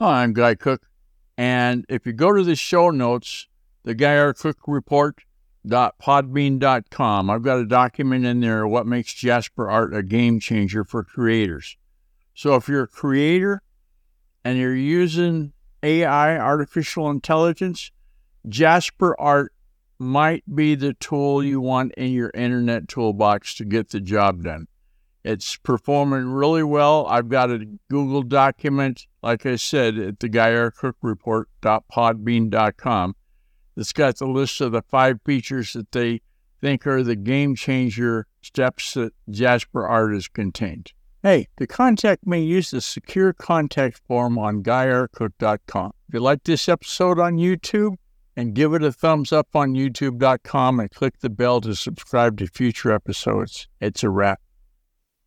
Hi, I'm Guy Cook. And if you go to the show notes, the Guy R. Cook Report.podbean.com, I've got a document in there what makes Jasper Art a game changer for creators. So if you're a creator and you're using AI, artificial intelligence, Jasper Art might be the tool you want in your internet toolbox to get the job done. It's performing really well. I've got a Google document, like I said, at the GuyRCookReport.podbean.com. It's got the list of the five features that they think are the game changer steps that Jasper Art has contained. Hey, to contact me, use the secure contact form on GuyRCook.com. If you like this episode on YouTube, and give it a thumbs up on youtube.com and click the bell to subscribe to future episodes. It's a wrap.